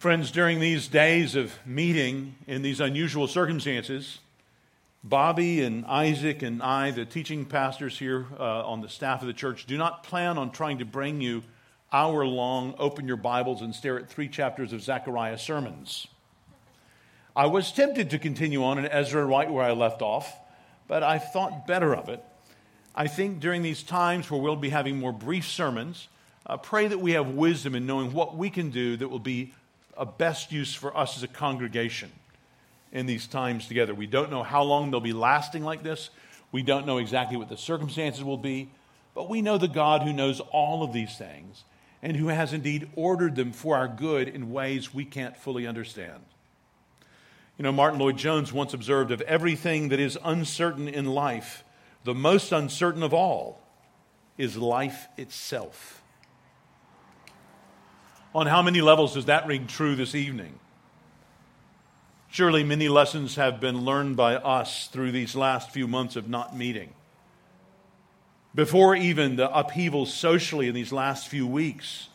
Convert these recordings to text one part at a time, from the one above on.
Friends, during these days of meeting in these unusual circumstances, Bobby and Isaac and I, the teaching pastors here uh, on the staff of the church, do not plan on trying to bring you hour long, open your Bibles and stare at three chapters of Zechariah sermons. I was tempted to continue on in Ezra right where I left off, but I thought better of it. I think during these times where we'll be having more brief sermons, uh, pray that we have wisdom in knowing what we can do that will be a best use for us as a congregation in these times together. We don't know how long they'll be lasting like this. We don't know exactly what the circumstances will be, but we know the God who knows all of these things and who has indeed ordered them for our good in ways we can't fully understand. You know, Martyn Lloyd-Jones once observed of everything that is uncertain in life, the most uncertain of all is life itself. On how many levels does that ring true this evening? Surely many lessons have been learned by us through these last few months of not meeting. Before even the upheaval socially in these last few weeks,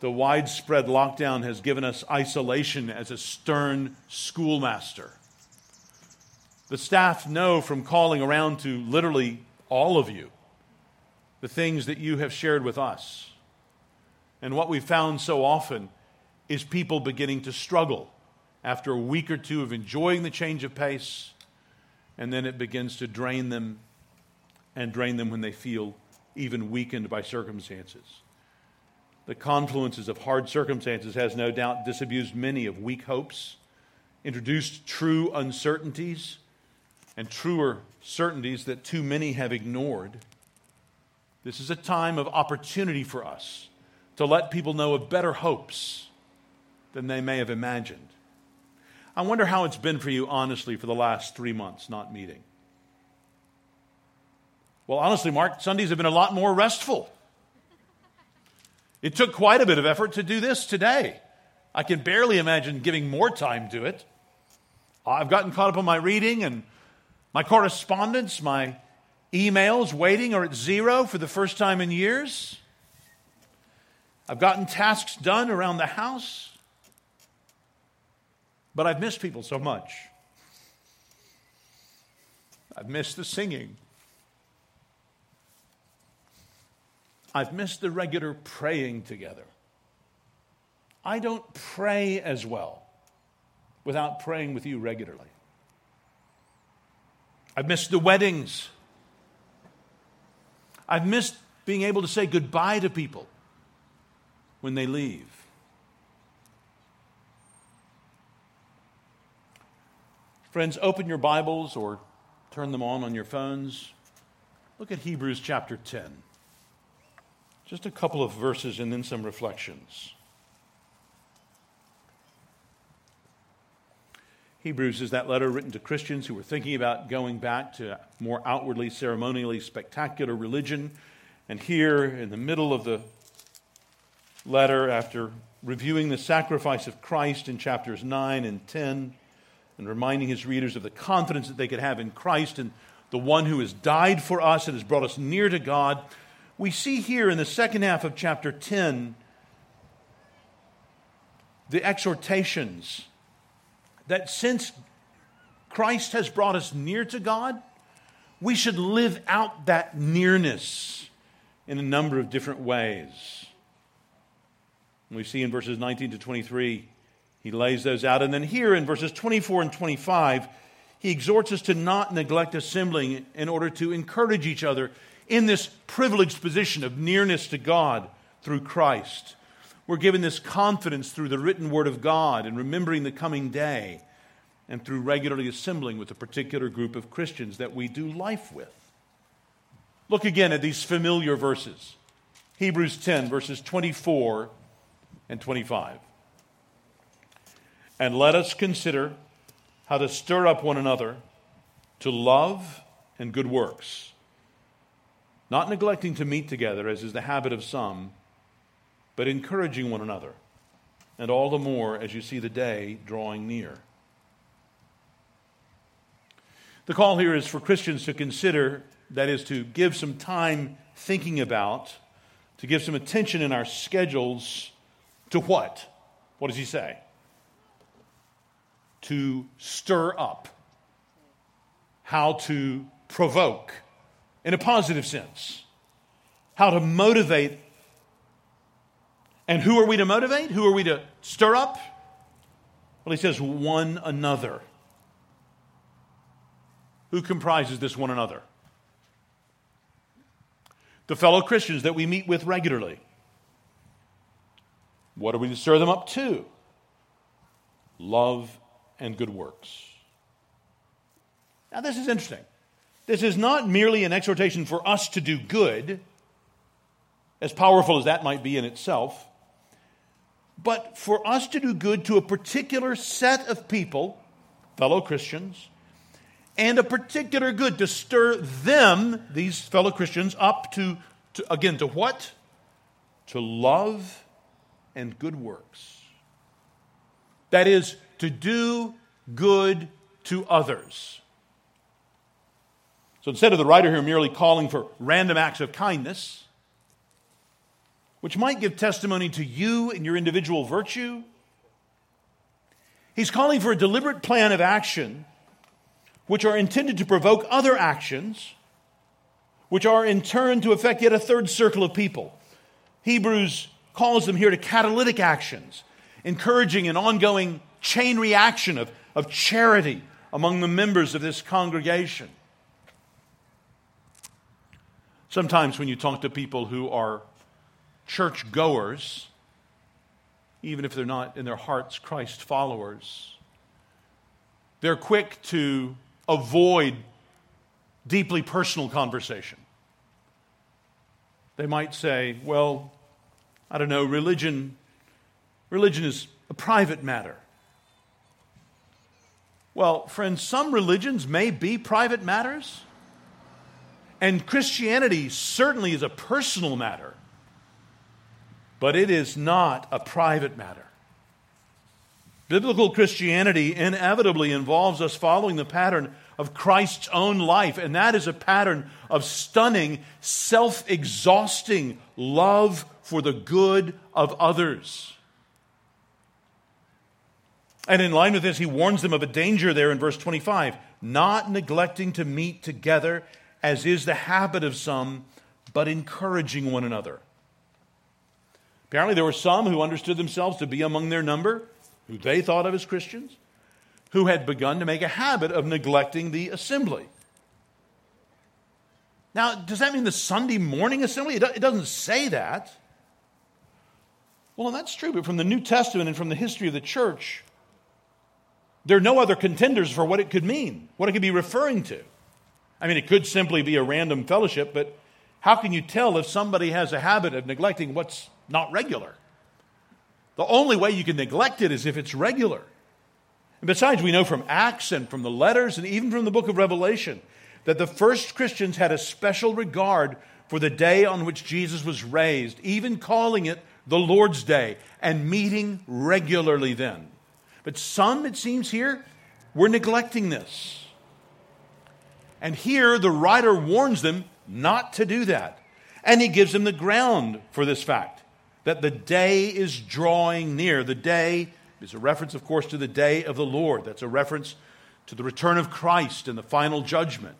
the widespread lockdown has given us isolation as a stern schoolmaster. The staff know from calling around to literally all of you the things that you have shared with us and what we've found so often is people beginning to struggle after a week or two of enjoying the change of pace, and then it begins to drain them and drain them when they feel even weakened by circumstances. The confluences of hard circumstances has no doubt disabused many of weak hopes, introduced true uncertainties, and truer certainties that too many have ignored. This is a time of opportunity for us to let people know of better hopes than they may have imagined. I wonder how it's been for you, honestly, for the last three months not meeting. Well, honestly, Mark, Sundays have been a lot more restful. It took quite a bit of effort to do this today. I can barely imagine giving more time to it. I've gotten caught up on my reading and my correspondence, my emails waiting are at zero for the first time in years. I've gotten tasks done around the house, but I've missed people so much. I've missed the singing. I've missed the regular praying together. I don't pray as well without praying with you regularly. I've missed the weddings. I've missed being able to say goodbye to people when they leave. Friends, open your Bibles or turn them on on your phones. Look at Hebrews chapter 10. Just a couple of verses and then some reflections. Hebrews is that letter written to Christians who were thinking about going back to more outwardly, ceremonially spectacular religion. And here, in the middle of the letter, after reviewing the sacrifice of Christ in chapters 9 and 10, and reminding his readers of the confidence that they could have in Christ and the one who has died for us and has brought us near to God, we see here in the second half of chapter 10 the exhortations that since Christ has brought us near to God, we should live out that nearness in a number of different ways. We see in verses 19 to 23, he lays those out. And then here in verses 24 and 25, he exhorts us to not neglect assembling in order to encourage each other in this privileged position of nearness to God through Christ. We're given this confidence through the written word of God and remembering the coming day and through regularly assembling with a particular group of Christians that we do life with. Look again at these familiar verses Hebrews 10, verses 24 and 25. And let us consider how to stir up one another to love and good works, not neglecting to meet together, as is the habit of some, but encouraging one another, and all the more as you see the day drawing near. The call here is for Christians to consider, that is, to give some time thinking about, to give some attention in our schedules to what? What does he say? To stir up, how to provoke in a positive sense, how to motivate. And who are we to motivate? Who are we to stir up? Well, he says, one another. Who comprises this one another? The fellow Christians that we meet with regularly. What are we to stir them up to? Love and good works. Now, this is interesting. This is not merely an exhortation for us to do good, as powerful as that might be in itself, but for us to do good to a particular set of people, fellow Christians, and a particular good to stir them, these fellow Christians, up to, to again, to what? To love and good works. That is, to do good to others. So instead of the writer here merely calling for random acts of kindness, which might give testimony to you and your individual virtue, he's calling for a deliberate plan of action which are intended to provoke other actions, which are in turn to affect yet a third circle of people. Hebrews calls them here to catalytic actions, encouraging an ongoing chain reaction of, of charity among the members of this congregation. Sometimes when you talk to people who are church goers, even if they're not in their hearts Christ followers, they're quick to avoid deeply personal conversation. They might say, well, I don't know, religion, religion is a private matter. Well, friends, some religions may be private matters, and Christianity certainly is a personal matter, but it is not a private matter. Biblical Christianity inevitably involves us following the pattern of Christ's own life, and that is a pattern of stunning, self exhausting love for the good of others. And in line with this, he warns them of a danger there in verse 25 not neglecting to meet together, as is the habit of some, but encouraging one another. Apparently, there were some who understood themselves to be among their number, who they thought of as Christians, who had begun to make a habit of neglecting the assembly. Now, does that mean the Sunday morning assembly? It doesn't say that. Well, and that's true, but from the New Testament and from the history of the church, there are no other contenders for what it could mean, what it could be referring to. I mean, it could simply be a random fellowship, but how can you tell if somebody has a habit of neglecting what's not regular? The only way you can neglect it is if it's regular. And besides, we know from Acts and from the letters and even from the book of Revelation that the first Christians had a special regard for the day on which Jesus was raised, even calling it the Lord's Day, and meeting regularly then. But some, it seems here, were neglecting this. And here the writer warns them not to do that. And he gives them the ground for this fact that the day is drawing near. The day is a reference, of course, to the day of the Lord. That's a reference to the return of Christ and the final judgment.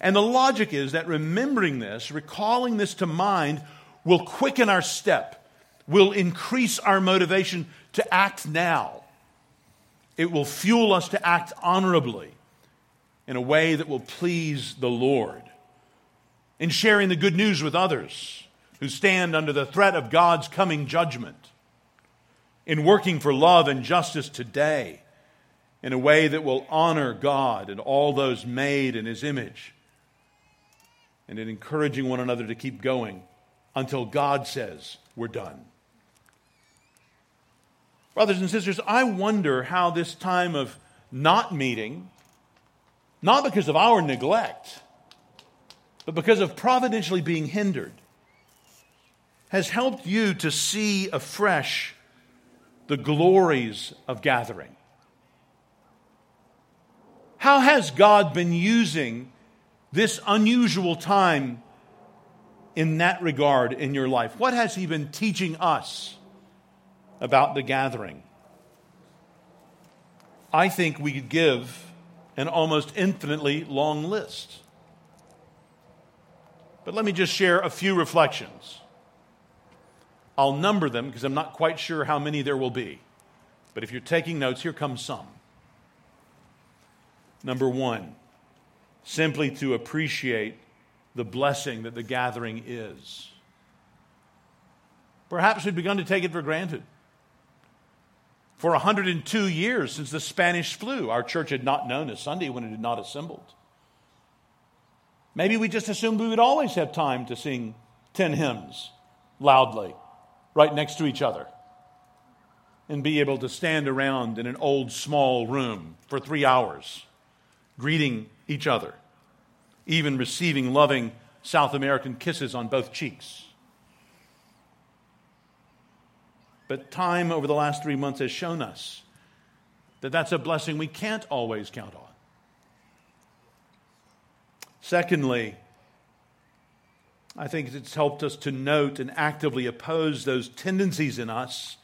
And the logic is that remembering this, recalling this to mind, will quicken our step will increase our motivation to act now. It will fuel us to act honorably in a way that will please the Lord. In sharing the good news with others who stand under the threat of God's coming judgment. In working for love and justice today in a way that will honor God and all those made in His image. And in encouraging one another to keep going until God says, We're done. Brothers and sisters, I wonder how this time of not meeting, not because of our neglect, but because of providentially being hindered, has helped you to see afresh the glories of gathering. How has God been using this unusual time in that regard in your life? What has He been teaching us? About the gathering. I think we could give an almost infinitely long list. But let me just share a few reflections. I'll number them because I'm not quite sure how many there will be. But if you're taking notes, here comes some. Number one, simply to appreciate the blessing that the gathering is. Perhaps we've begun to take it for granted. For 102 years since the Spanish flu, our church had not known a Sunday when it had not assembled. Maybe we just assumed we would always have time to sing 10 hymns loudly, right next to each other, and be able to stand around in an old small room for three hours, greeting each other, even receiving loving South American kisses on both cheeks. But time over the last three months has shown us that that's a blessing we can't always count on. Secondly, I think it's helped us to note and actively oppose those tendencies in us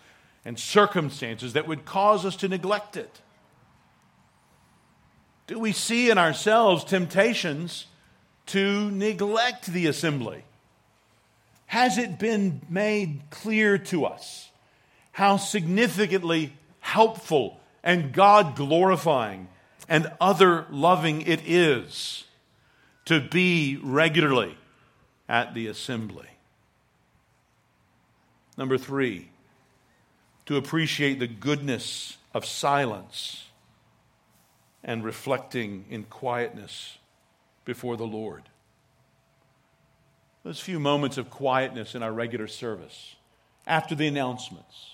and circumstances that would cause us to neglect it. Do we see in ourselves temptations to neglect the assembly? Has it been made clear to us how significantly helpful and God glorifying and other loving it is to be regularly at the assembly. Number three, to appreciate the goodness of silence and reflecting in quietness before the Lord. Those few moments of quietness in our regular service, after the announcements,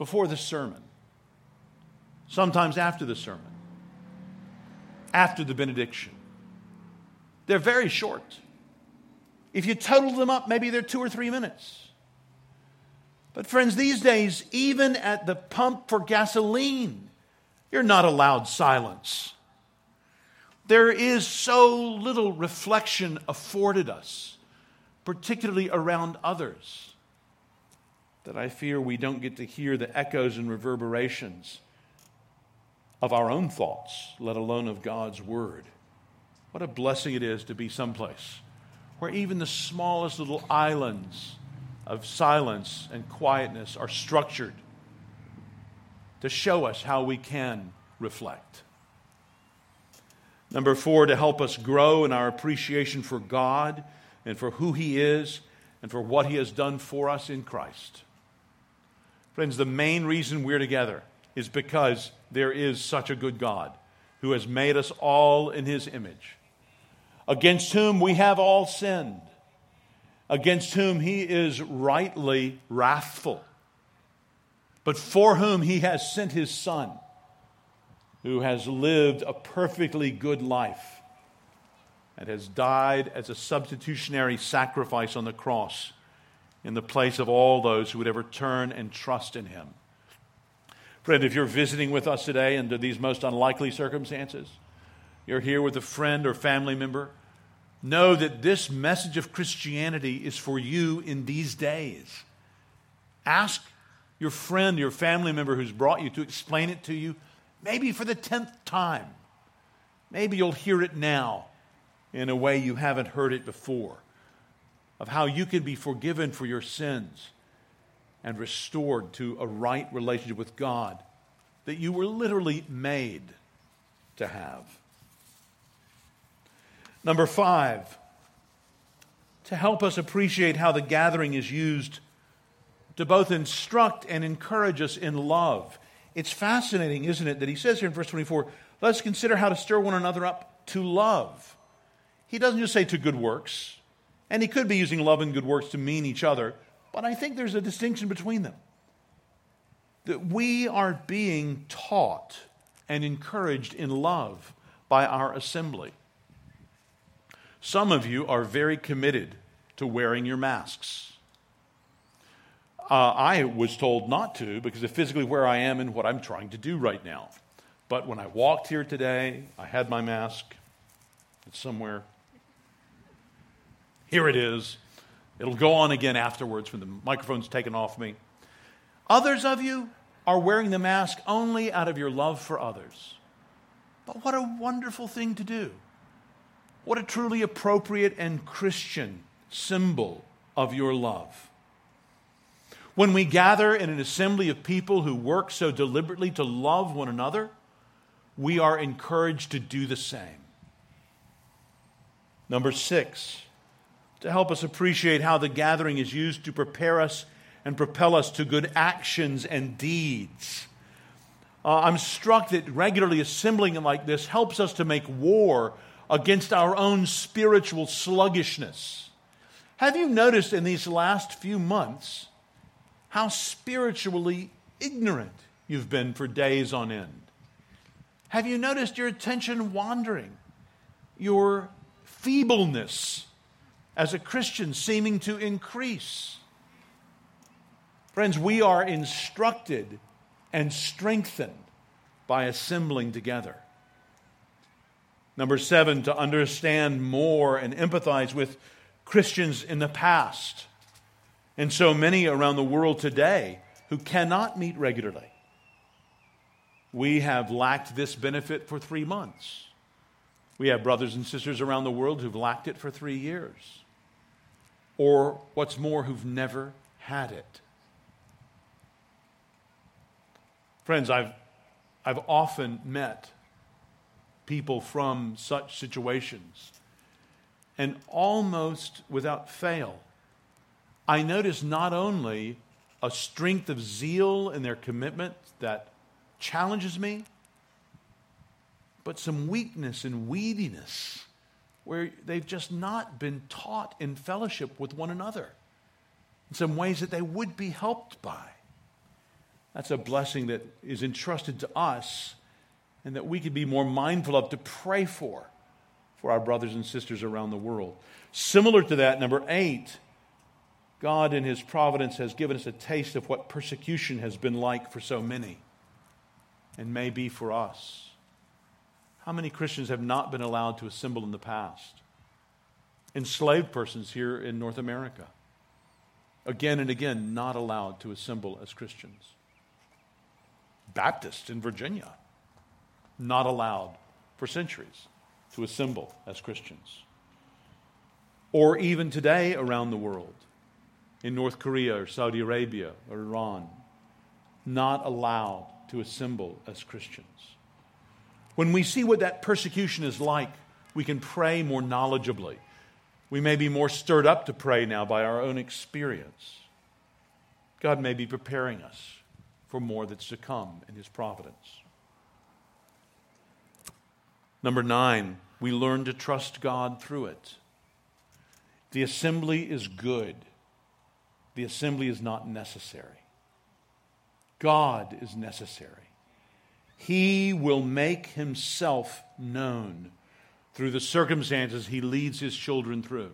before the sermon, sometimes after the sermon, after the benediction. They're very short. If you total them up, maybe they're two or three minutes. But, friends, these days, even at the pump for gasoline, you're not allowed silence. There is so little reflection afforded us, particularly around others that I fear we don't get to hear the echoes and reverberations of our own thoughts, let alone of God's Word. What a blessing it is to be someplace where even the smallest little islands of silence and quietness are structured to show us how we can reflect. Number four, to help us grow in our appreciation for God and for who He is and for what He has done for us in Christ. Friends, the main reason we're together is because there is such a good God who has made us all in his image, against whom we have all sinned, against whom he is rightly wrathful, but for whom he has sent his Son, who has lived a perfectly good life and has died as a substitutionary sacrifice on the cross in the place of all those who would ever turn and trust in him. Friend, if you're visiting with us today under these most unlikely circumstances, you're here with a friend or family member, know that this message of Christianity is for you in these days. Ask your friend, your family member who's brought you to explain it to you, maybe for the tenth time. Maybe you'll hear it now in a way you haven't heard it before of how you can be forgiven for your sins and restored to a right relationship with God that you were literally made to have. Number five, to help us appreciate how the gathering is used to both instruct and encourage us in love. It's fascinating, isn't it, that he says here in verse 24, let's consider how to stir one another up to love. He doesn't just say to good works, and he could be using love and good works to mean each other, but I think there's a distinction between them. That we are being taught and encouraged in love by our assembly. Some of you are very committed to wearing your masks. Uh, I was told not to because of physically where I am and what I'm trying to do right now. But when I walked here today, I had my mask. It's somewhere here it is. It'll go on again afterwards when the microphone's taken off me. Others of you are wearing the mask only out of your love for others. But what a wonderful thing to do. What a truly appropriate and Christian symbol of your love. When we gather in an assembly of people who work so deliberately to love one another, we are encouraged to do the same. Number six, to help us appreciate how the gathering is used to prepare us and propel us to good actions and deeds. Uh, I'm struck that regularly assembling like this helps us to make war against our own spiritual sluggishness. Have you noticed in these last few months how spiritually ignorant you've been for days on end? Have you noticed your attention wandering, your feebleness as a Christian seeming to increase? Friends, we are instructed and strengthened by assembling together. Number seven, to understand more and empathize with Christians in the past. And so many around the world today who cannot meet regularly. We have lacked this benefit for three months. We have brothers and sisters around the world who've lacked it for three years. Or what's more, who've never had it. Friends, I've, I've often met people from such situations, and almost without fail, I notice not only a strength of zeal in their commitment that challenges me, but some weakness and weediness where they've just not been taught in fellowship with one another in some ways that they would be helped by. That's a blessing that is entrusted to us and that we could be more mindful of to pray for for our brothers and sisters around the world. Similar to that, number eight, God in His providence has given us a taste of what persecution has been like for so many and may be for us. How many Christians have not been allowed to assemble in the past? Enslaved persons here in North America, again and again, not allowed to assemble as Christians. Baptists in Virginia, not allowed for centuries to assemble as Christians. Or even today around the world, in North Korea or Saudi Arabia or Iran, not allowed to assemble as Christians. When we see what that persecution is like, we can pray more knowledgeably. We may be more stirred up to pray now by our own experience. God may be preparing us for more that's to come in His providence. Number nine, we learn to trust God through it. The assembly is good, the assembly is not necessary. God is necessary. He will make himself known through the circumstances he leads his children through.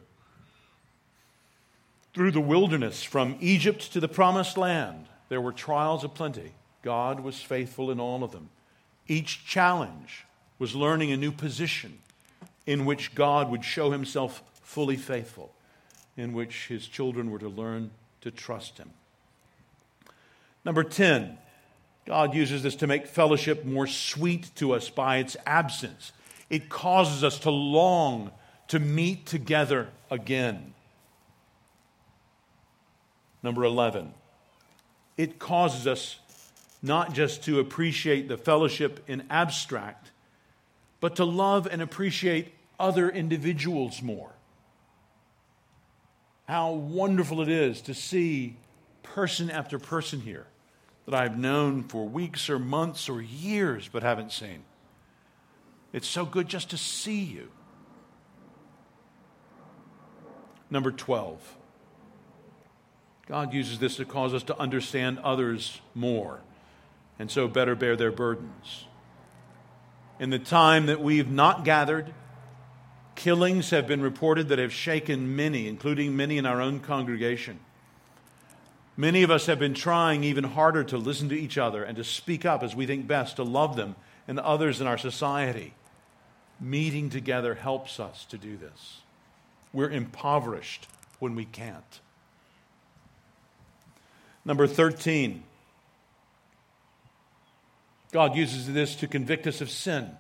Through the wilderness, from Egypt to the promised land, there were trials aplenty. God was faithful in all of them. Each challenge was learning a new position in which God would show himself fully faithful, in which his children were to learn to trust him. Number 10, God uses this to make fellowship more sweet to us by its absence. It causes us to long to meet together again. Number 11, it causes us not just to appreciate the fellowship in abstract, but to love and appreciate other individuals more. How wonderful it is to see person after person here that I've known for weeks or months or years but haven't seen. It's so good just to see you. Number 12. God uses this to cause us to understand others more and so better bear their burdens. In the time that we've not gathered, killings have been reported that have shaken many, including many in our own congregation. Many of us have been trying even harder to listen to each other and to speak up as we think best, to love them and others in our society. Meeting together helps us to do this. We're impoverished when we can't. Number 13, God uses this to convict us of sin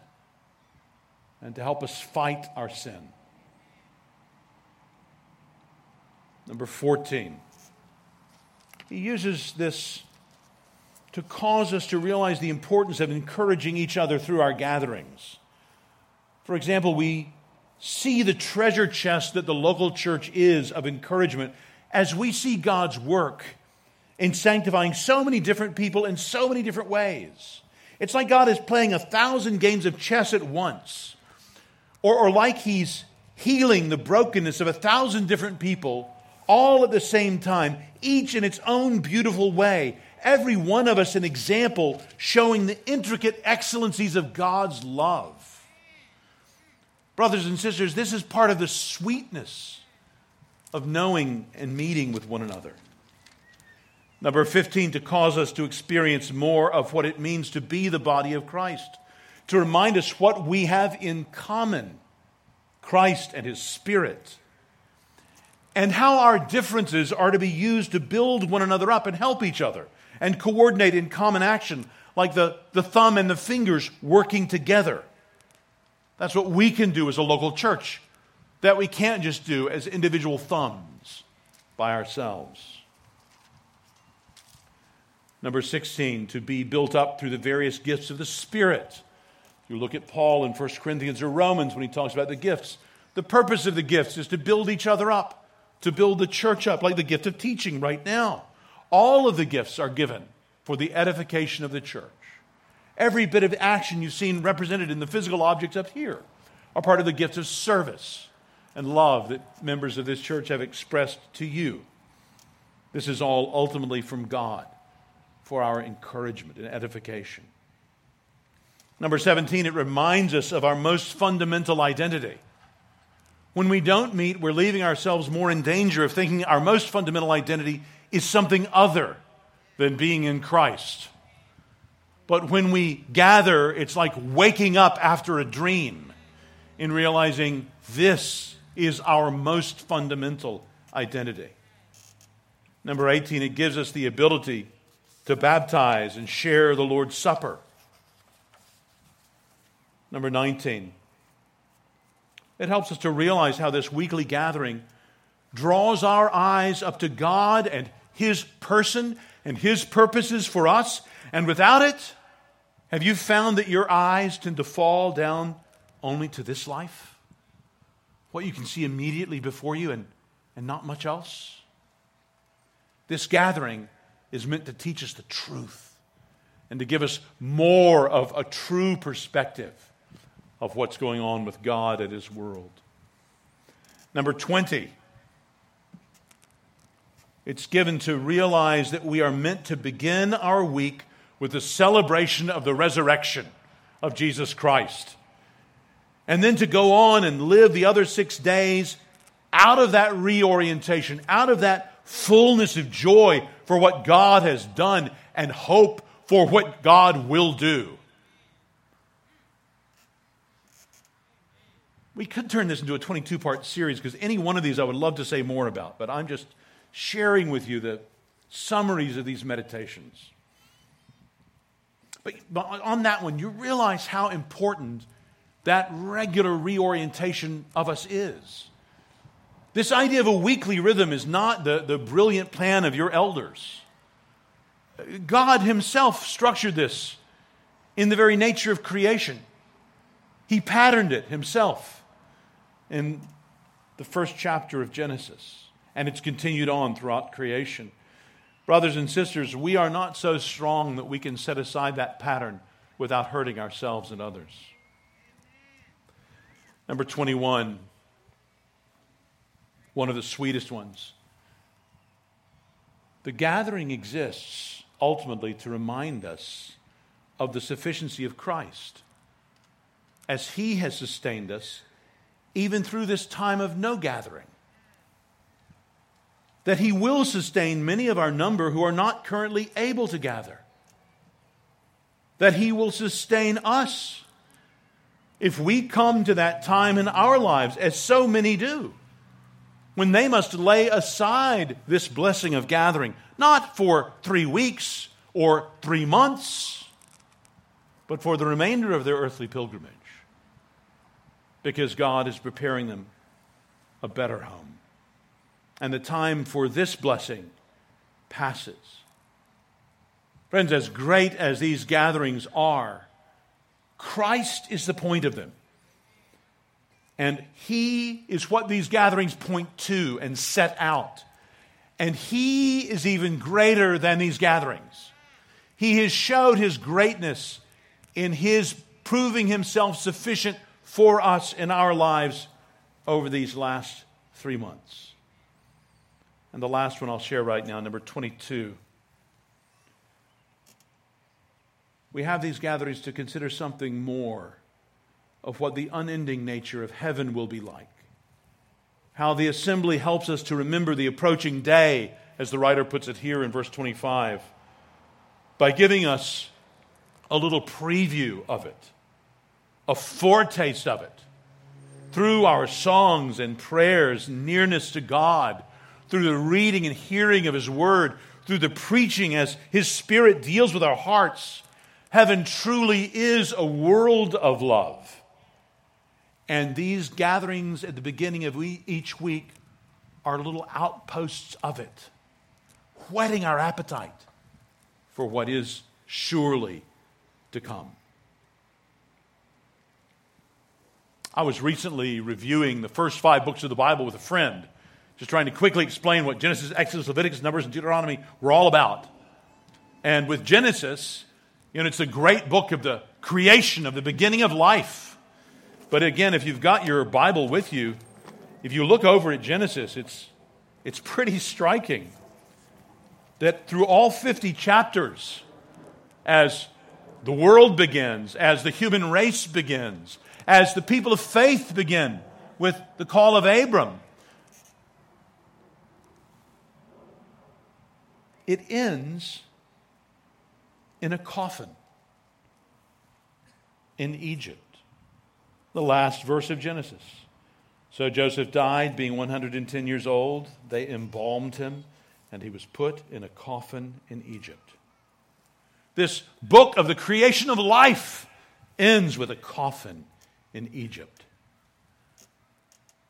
and to help us fight our sin. Number 14. He uses this to cause us to realize the importance of encouraging each other through our gatherings. For example, we see the treasure chest that the local church is of encouragement as we see God's work in sanctifying so many different people in so many different ways. It's like God is playing a thousand games of chess at once, or, or like He's healing the brokenness of a thousand different people all at the same time, each in its own beautiful way. Every one of us an example showing the intricate excellencies of God's love. Brothers and sisters, this is part of the sweetness of knowing and meeting with one another. Number 15, to cause us to experience more of what it means to be the body of Christ, to remind us what we have in common Christ and His Spirit and how our differences are to be used to build one another up and help each other and coordinate in common action, like the, the thumb and the fingers working together. That's what we can do as a local church, that we can't just do as individual thumbs by ourselves. Number 16, to be built up through the various gifts of the Spirit. You look at Paul in 1 Corinthians or Romans when he talks about the gifts. The purpose of the gifts is to build each other up to build the church up, like the gift of teaching right now. All of the gifts are given for the edification of the church. Every bit of action you've seen represented in the physical objects up here are part of the gift of service and love that members of this church have expressed to you. This is all ultimately from God for our encouragement and edification. Number 17, it reminds us of our most fundamental identity. When we don't meet, we're leaving ourselves more in danger of thinking our most fundamental identity is something other than being in Christ. But when we gather, it's like waking up after a dream in realizing this is our most fundamental identity. Number 18, it gives us the ability to baptize and share the Lord's Supper. Number 19, it helps us to realize how this weekly gathering draws our eyes up to God and His person and His purposes for us. And without it, have you found that your eyes tend to fall down only to this life? What you can see immediately before you and, and not much else? This gathering is meant to teach us the truth and to give us more of a true perspective of what's going on with God and His world. Number 20, it's given to realize that we are meant to begin our week with the celebration of the resurrection of Jesus Christ. And then to go on and live the other six days out of that reorientation, out of that fullness of joy for what God has done and hope for what God will do. We could turn this into a 22 part series because any one of these I would love to say more about, but I'm just sharing with you the summaries of these meditations. But, but on that one, you realize how important that regular reorientation of us is. This idea of a weekly rhythm is not the, the brilliant plan of your elders. God Himself structured this in the very nature of creation, He patterned it Himself in the first chapter of Genesis, and it's continued on throughout creation. Brothers and sisters, we are not so strong that we can set aside that pattern without hurting ourselves and others. Number 21, one of the sweetest ones. The gathering exists ultimately to remind us of the sufficiency of Christ. As He has sustained us, even through this time of no gathering. That He will sustain many of our number who are not currently able to gather. That He will sustain us if we come to that time in our lives, as so many do, when they must lay aside this blessing of gathering, not for three weeks or three months, but for the remainder of their earthly pilgrimage, because God is preparing them a better home. And the time for this blessing passes. Friends, as great as these gatherings are, Christ is the point of them. And He is what these gatherings point to and set out. And He is even greater than these gatherings. He has showed His greatness in His proving Himself sufficient for us in our lives over these last three months. And the last one I'll share right now, number 22. We have these gatherings to consider something more of what the unending nature of heaven will be like. How the assembly helps us to remember the approaching day, as the writer puts it here in verse 25, by giving us a little preview of it, a foretaste of it, through our songs and prayers, nearness to God, through the reading and hearing of His Word, through the preaching as His Spirit deals with our hearts. Heaven truly is a world of love. And these gatherings at the beginning of each week are little outposts of it, whetting our appetite for what is surely to come. I was recently reviewing the first five books of the Bible with a friend, just trying to quickly explain what Genesis, Exodus, Leviticus, Numbers, and Deuteronomy were all about. And with Genesis, you know, it's a great book of the creation, of the beginning of life. But again, if you've got your Bible with you, if you look over at Genesis, it's, it's pretty striking that through all 50 chapters, as the world begins, as the human race begins, as the people of faith begin with the call of Abram, it ends in a coffin in Egypt the last verse of Genesis. So Joseph died, being 110 years old. They embalmed him, and he was put in a coffin in Egypt. This book of the creation of life ends with a coffin in Egypt.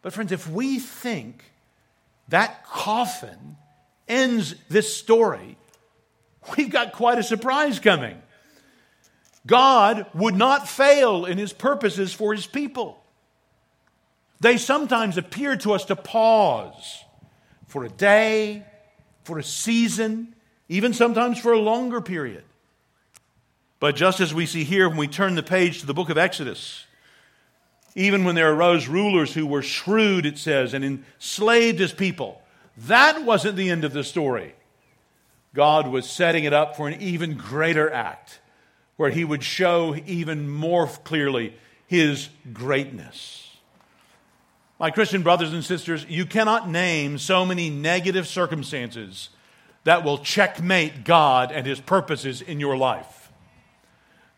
But, friends, if we think that coffin ends this story, we've got quite a surprise coming. God would not fail in his purposes for his people. They sometimes appear to us to pause for a day, for a season, even sometimes for a longer period. But just as we see here when we turn the page to the book of Exodus, even when there arose rulers who were shrewd, it says, and enslaved his people, that wasn't the end of the story. God was setting it up for an even greater act where he would show even more clearly his greatness. My Christian brothers and sisters, you cannot name so many negative circumstances that will checkmate God and his purposes in your life.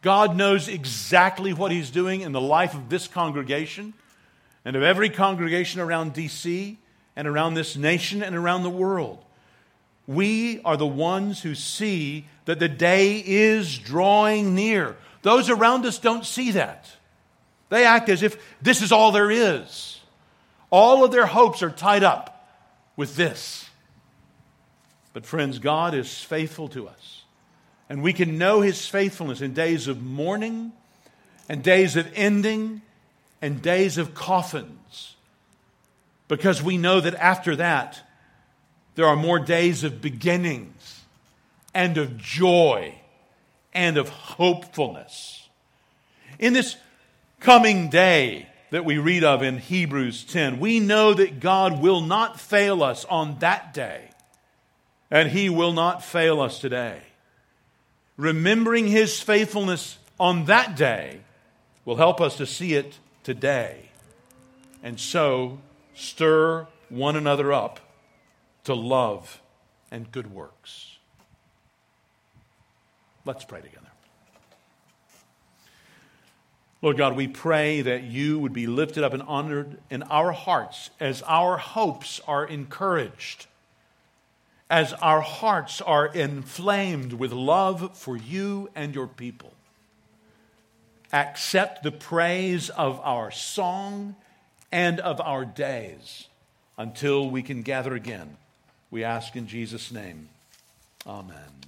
God knows exactly what he's doing in the life of this congregation and of every congregation around DC and around this nation and around the world. We are the ones who see that the day is drawing near. Those around us don't see that. They act as if this is all there is. All of their hopes are tied up with this. But, friends, God is faithful to us. And we can know his faithfulness in days of mourning and days of ending and days of coffins. Because we know that after that, there are more days of beginnings and of joy and of hopefulness. In this coming day that we read of in Hebrews 10, we know that God will not fail us on that day, and He will not fail us today. Remembering His faithfulness on that day will help us to see it today, and so stir one another up to love and good works. Let's pray together. Lord God, we pray that you would be lifted up and honored in our hearts as our hopes are encouraged, as our hearts are inflamed with love for you and your people. accept the praise of our song and of our days until we can gather again. We ask in Jesus' name. Amen.